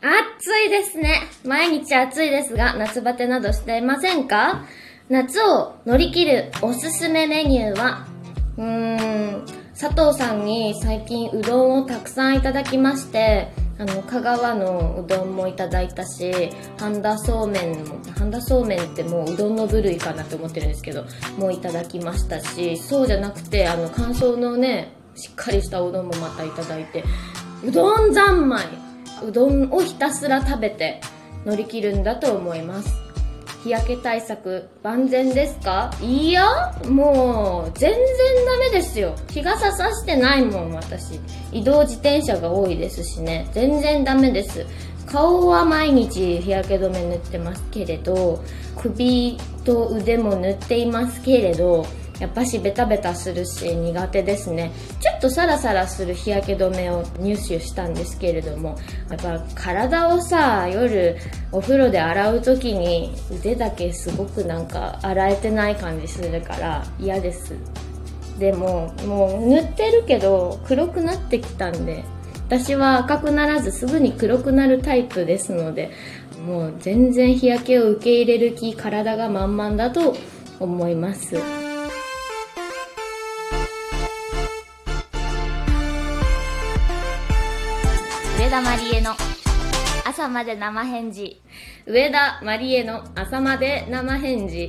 暑いですね。毎日暑いですが、夏バテなどしていませんか？夏を乗り切るおすすめメニューは、うーん、佐藤さんに最近うどんをたくさんいただきまして、あの、香川のうどんもいただいたし、半田そうめんも、半田そうめんってもううどんの部類かなって思ってるんですけど、もういただきましたし、そうじゃなくて、あの、乾燥のね、しっかりしたうどんもまたいただいて、うどん三昧うどんをひたすら食べて乗り切るんだと思います。日焼け対策万全ですか？いや、もう全然ダメですよ。日傘さしてないもん、私。移動自転車が多いですしね。全然ダメです。顔は毎日日焼け止め塗ってますけれど、首と腕も塗っていますけれど、やっぱしベタベタするし苦手ですね。ちょっとサラサラする日焼け止めを入手したんですけれどもやっぱ体をさ夜お風呂で洗う時に腕だけすごくなんか洗えてない感じするから嫌です。でももう塗ってるけど黒くなってきたんで私は赤くならずすぐに黒くなるタイプですのでもう全然日焼けを受け入れる気体が満々だと思います。田まりえの朝まで生返事。上田まりえの朝まで生返事。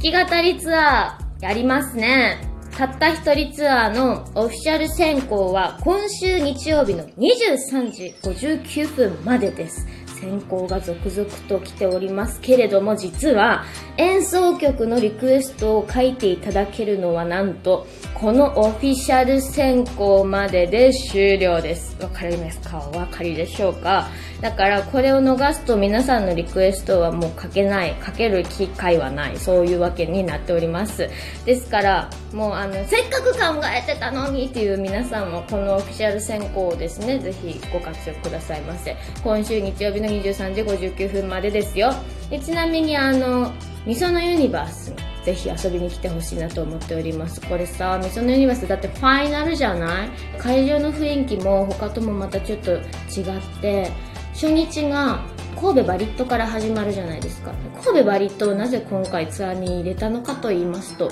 弾き語りツアーやりますね。たった一人ツアーのオフィシャル選考は今週日曜日の23時59分までです。選考が続々と来ておりますけれども実は演奏曲のリクエストを書いていただけるのはなんとこのオフィシャル選考までで終了です。わかりますか？お分かりでしょうか？だからこれを逃すと皆さんのリクエストはもう書けない書ける機会はないそういうわけになっております。ですからもうあのせっかく考えてたのにっていう皆さんもこのオフィシャル選考をですねぜひご活用くださいませ。今週日曜日の23時59分までですよ。でちなみにあのみそのユニバースぜひ遊びに来てほしいなと思っております。これさみそのユニバースだってファイナルじゃない？会場の雰囲気も他ともまたちょっと違って初日が神戸バリットから始まるじゃないですか。神戸バリットをなぜ今回ツアーに入れたのかと言いますと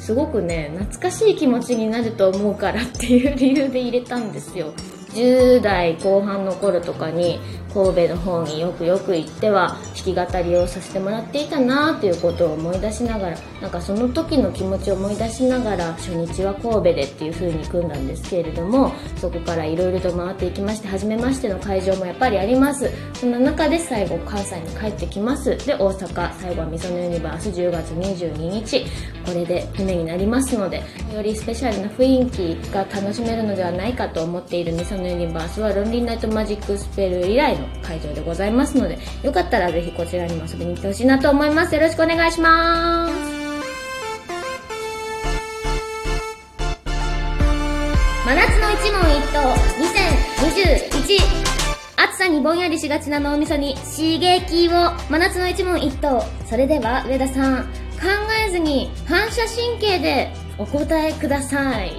すごくね懐かしい気持ちになると思うからっていう理由で入れたんですよ。10代後半の頃とかに神戸の方によくよく行っては弾き語りをさせてもらっていたなということを思い出しながらなんかその時の気持ちを思い出しながら初日は神戸でっていう風に組んだんですけれどもそこからいろいろと回っていきまして初めましての会場もやっぱりあります。そんな中で最後関西に帰ってきます。で大阪最後はみそのユニバース10月22日。これで夢になりますのでよりスペシャルな雰囲気が楽しめるのではないかと思っているみそのユニバースはロンリーナイトマジックスペル以来の会場でございますのでよかったらぜひこちらにも遊びに来てほしいなと思います。よろしくお願いします。真夏の一問一答。2021暑さにぼんやりしがちな脳みそに刺激を。真夏の一問一答。それでは上田さん考ずに反射神経でお答えください。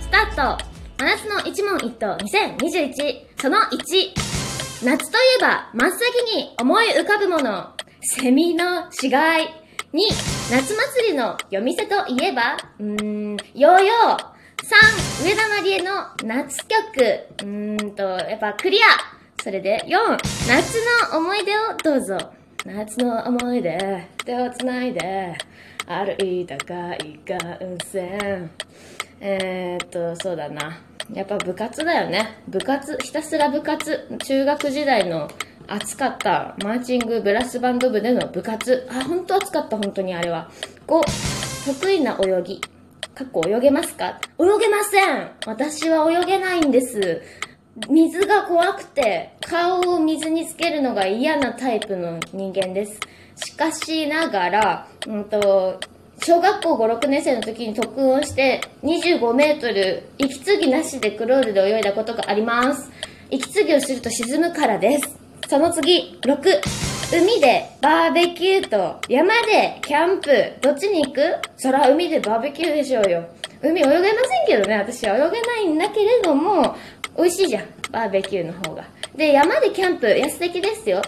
スタート。真夏の一問一答2021その1夏といえば真っ先に思い浮かぶもの。セミの死骸。2夏祭りの夜店といえば。うーん。ヨーヨー。3上田まりえの夏曲。うーんとやっぱクリア。それで4夏の思い出をどうぞ。夏の思い出。手をつないで。歩いた海岸線えー、っとそうだな。やっぱ部活だよね。部活ひたすら部活。中学時代の暑かったマーチングブラスバンド部での部活。あ本当暑かった本当にあれは。5得意な泳ぎ。かっこ泳げますか？泳げません。私は泳げないんです。水が怖くて顔を水につけるのが嫌なタイプの人間ですしかしながら、うんと、小学校5、6年生の時に特訓をして25メートル息継ぎなしでクロールで泳いだことがあります。息継ぎをすると沈むからです。その次、6。海でバーベキューと山でキャンプ、どっちに行く？そら海でバーベキューでしょうよ。海泳げませんけどね、私は泳げないんだけれども、美味しいじゃん、バーベキューの方が。で、山でキャンプ、いや素敵ですよ。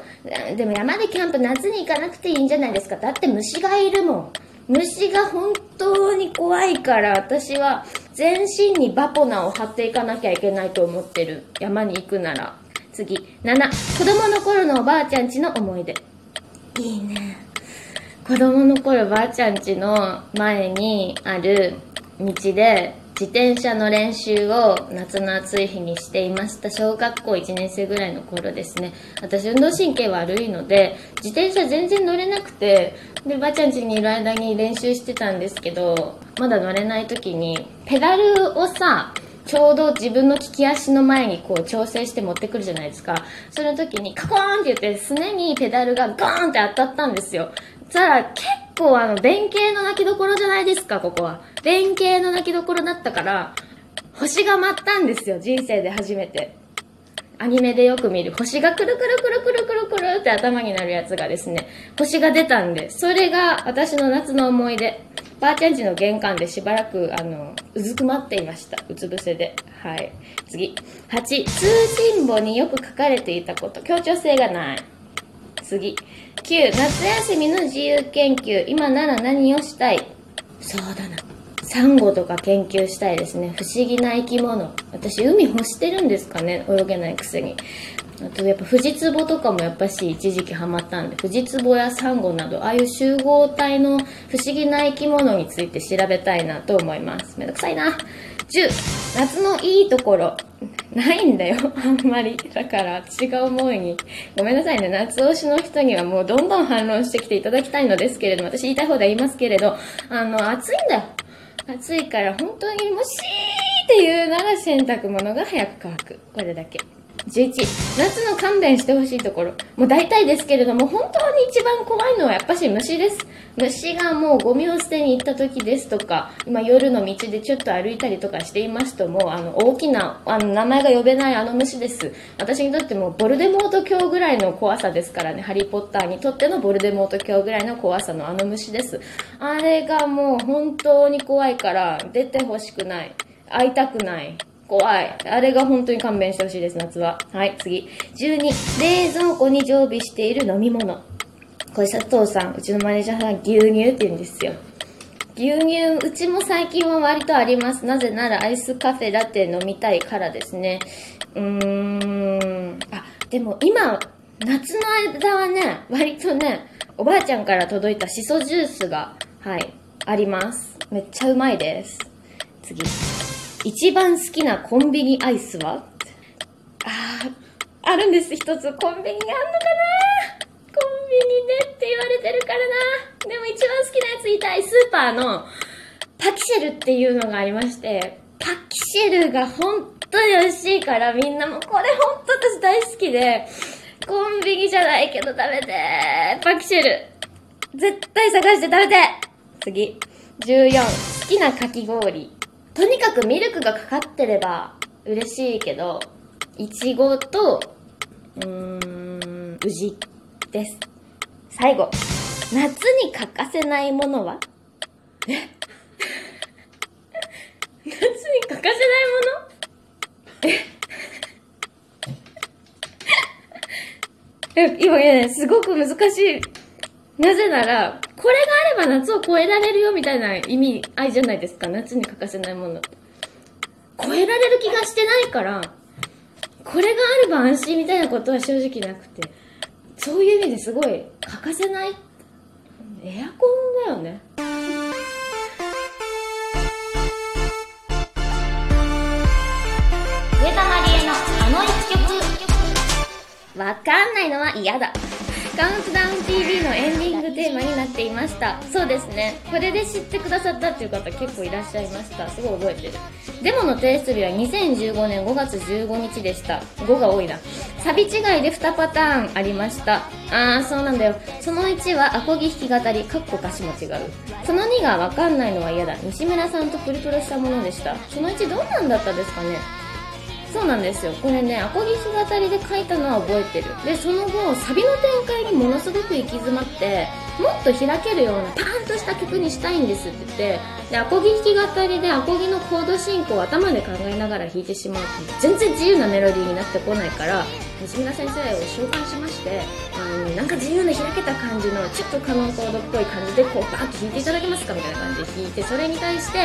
でも山でキャンプ夏に行かなくていいんじゃないですか。だって虫がいるもん。虫が本当に怖いから私は全身にバポナを貼っていかなきゃいけないと思ってる。山に行くなら。次。7。子供の頃のおばあちゃんちの思い出。いいね。子供の頃ばあちゃんちの前にある道で自転車の練習を夏の暑い日にしていました小学校1年生ぐらいの頃ですね私運動神経悪いので自転車全然乗れなくてでばあちゃん家にいる間に練習してたんですけどまだ乗れない時にペダルをさちょうど自分の利き足の前にこう調整して持ってくるじゃないですか。その時にカコーンって言ってすねにペダルがゴーンって当たったんですよ。そしたら結構あの弁慶の泣きどころじゃないですか、ここは。弁慶の泣きどころだったから、星が舞ったんですよ、人生で初めて。アニメでよく見る星がくるくるくるくるくるくるって頭になるやつがですね、星が出たんで、それが私の夏の思い出。ばあちゃん家の玄関でしばらく、あの、うずくまっていました。うつ伏せで。はい。次。8、通信簿によく書かれていたこと。協調性がない。次。9、夏休みの自由研究。今なら何をしたい？そうだな。サンゴとか研究したいですね。不思議な生き物。私、海欲してるんですかね？泳げないくせに。あと、やっぱ、フジツボとかもやっぱし一時期ハマったんで、フジツボやサンゴなど、ああいう集合体の不思議な生き物について調べたいなと思います。めんどくさいな。10、夏のいいところ。ないんだよ、あんまり。だから、違う思いに。ごめんなさいね、夏推しの人にはもうどんどん反論してきていただきたいのですけれども、私言いたい方で言いますけれど、あの、暑いんだよ。暑いから本当にもしーっていうなら洗濯物が早く乾く。これだけ。11、夏の勘弁してほしいところ。もう大体ですけれども、本当に一番怖いのはやっぱし虫です。虫がもうゴミを捨てに行った時ですとか、今夜の道でちょっと歩いたりとかしていますと、もうあの大きな、あの名前が呼べないあの虫です。私にとってもボルデモート教ぐらいの怖さですからね、ハリーポッターにとってのボルデモート教ぐらいの怖さのあの虫です。あれがもう本当に怖いから出てほしくない。会いたくない。怖い。あれが本当に勘弁してほしいです、夏は。はい、次。12、冷蔵庫に常備している飲み物。これ佐藤さん、うちのマネージャーさん、牛乳って言うんですよ。牛乳、うちも最近は割とあります。なぜならアイスカフェラテ飲みたいからですね。うーん。あ、でも今、夏の間はね、割とね、おばあちゃんから届いたシソジュースが、はい、あります。めっちゃうまいです。次。一番好きなコンビニアイスは？ああ、あるんです、一つ。コンビニにあんのかな？コンビニでって言われてるからな。でも一番好きなやつ言いたい。スーパーのパキシェルっていうのがありまして、パキシェルが本当に美味しいからみんなもこれ本当私大好きで、コンビニじゃないけど食べてパキシェル。絶対探して食べて次。14。好きなかき氷。とにかくミルクがかかってれば嬉しいけど、いちごと、うーん、宇治です。最後、夏に欠かせないものは？え？夏に欠かせないもの？え？え、今ね、すごく難しい。なぜなら、これがあば夏を超えられるよみたいな意味合いじゃないですか。夏に欠かせないもの。超えられる気がしてないから、これがあれば安心みたいなことは正直なくて、そういう意味ですごい欠かせない。エアコンだよね。上田まりえのあの一曲。わかんないのは嫌だ。カウントダウン TV のエンディングテーマになっていました。そうですね。これで知ってくださったっていう方結構いらっしゃいました。すごい覚えてる。デモの提出日は2015年5月15日でした。5が多いな。サビ違いで2パターンありました。あーそうなんだよ。その1はアコギ弾き語りかっこ歌詞も違うその2がわかんないのは嫌だ。西村さんとプリプロしたものでした。その1どんなんだったですかね。そうなんですよ。これねアコギ弾き語りで書いたのは覚えてる。でその後サビの展開にものすごく行き詰まってもっと開けるようなパーンとした曲にしたいんですって言ってでアコギ弾き語りでアコギのコード進行を頭で考えながら弾いてしまうと全然自由なメロディーになってこないから西村先生を召喚しましてあのなんか自由な開けた感じのちょっとカノンコードっぽい感じでこうバーッと弾いていただけますかみたいな感じで弾いてそれに対して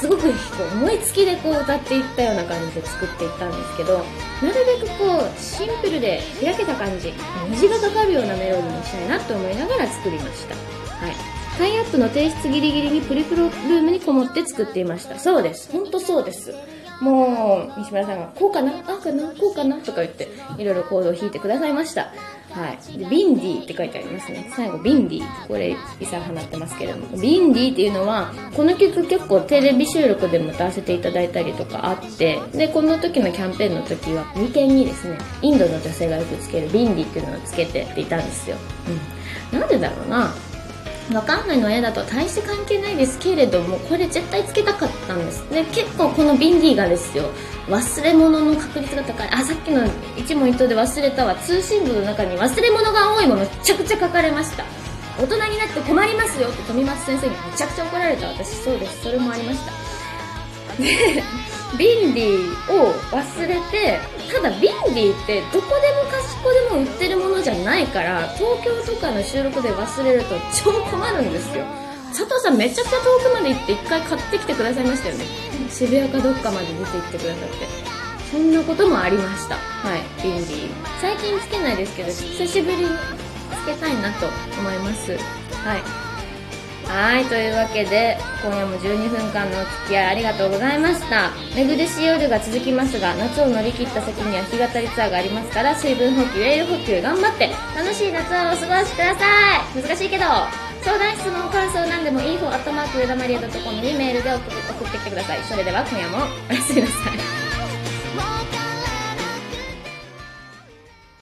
すごくこう思いつきでこう歌っていったような感じで作っていったんですけどなるべくこうシンプルで開けた感じ虹がかかるようなメロディーにしたいなと思いながら作りました。はい。タイアップの提出ギリギリにプリプロルームにこもって作っていました。そうです。本当そうです。もう西村さんがこうかな？ああかな？こうかな？とか言っていろいろコードを弾いてくださいましたはい。で、ビンディって書いてありますね。最後、ビンディ。これ、イサハマってますけれども。ビンディっていうのは、この曲結構テレビ収録でも歌わせていただいたりとかあって、で、この時のキャンペーンの時は、眉間にですね、インドの女性がよくつけるビンディっていうのをつけていたんですよ。うん。なんでだろうな？わかんないの絵だと大して関係ないですけれどもこれ絶対つけたかったんです。で結構このビンディがですよ。忘れ物の確率が高い。あさっきの一問一答で忘れたわ通信部の中に忘れ物が多いものめちゃくちゃ書かれました。大人になって困りますよって富松先生にめちゃくちゃ怒られた私そうです。それもありました。でビンディを忘れてただビンディってどこでもかしこでも売ってるものじゃないから東京とかの収録で忘れると超困るんですよ。佐藤さんめちゃくちゃ遠くまで行って1回買ってきてくださいましたよね。渋谷かどっかまで出て行ってくださって。そんなこともありました。はい。ビンディ最近つけないですけど久しぶりにつけたいなと思います。はい。はい、というわけで、今夜も12分間のお付き合いありがとうございました。寝苦しい夜が続きますが、夏を乗り切った先には弾き語りツアーがありますから、水分補給、栄養補給頑張って、楽しい夏をお過ごしください難しいけど、相談質問、感想なんでも info アットマーク上田マリア .com にメールで送ってきてください。それでは今夜もおやすみなさい。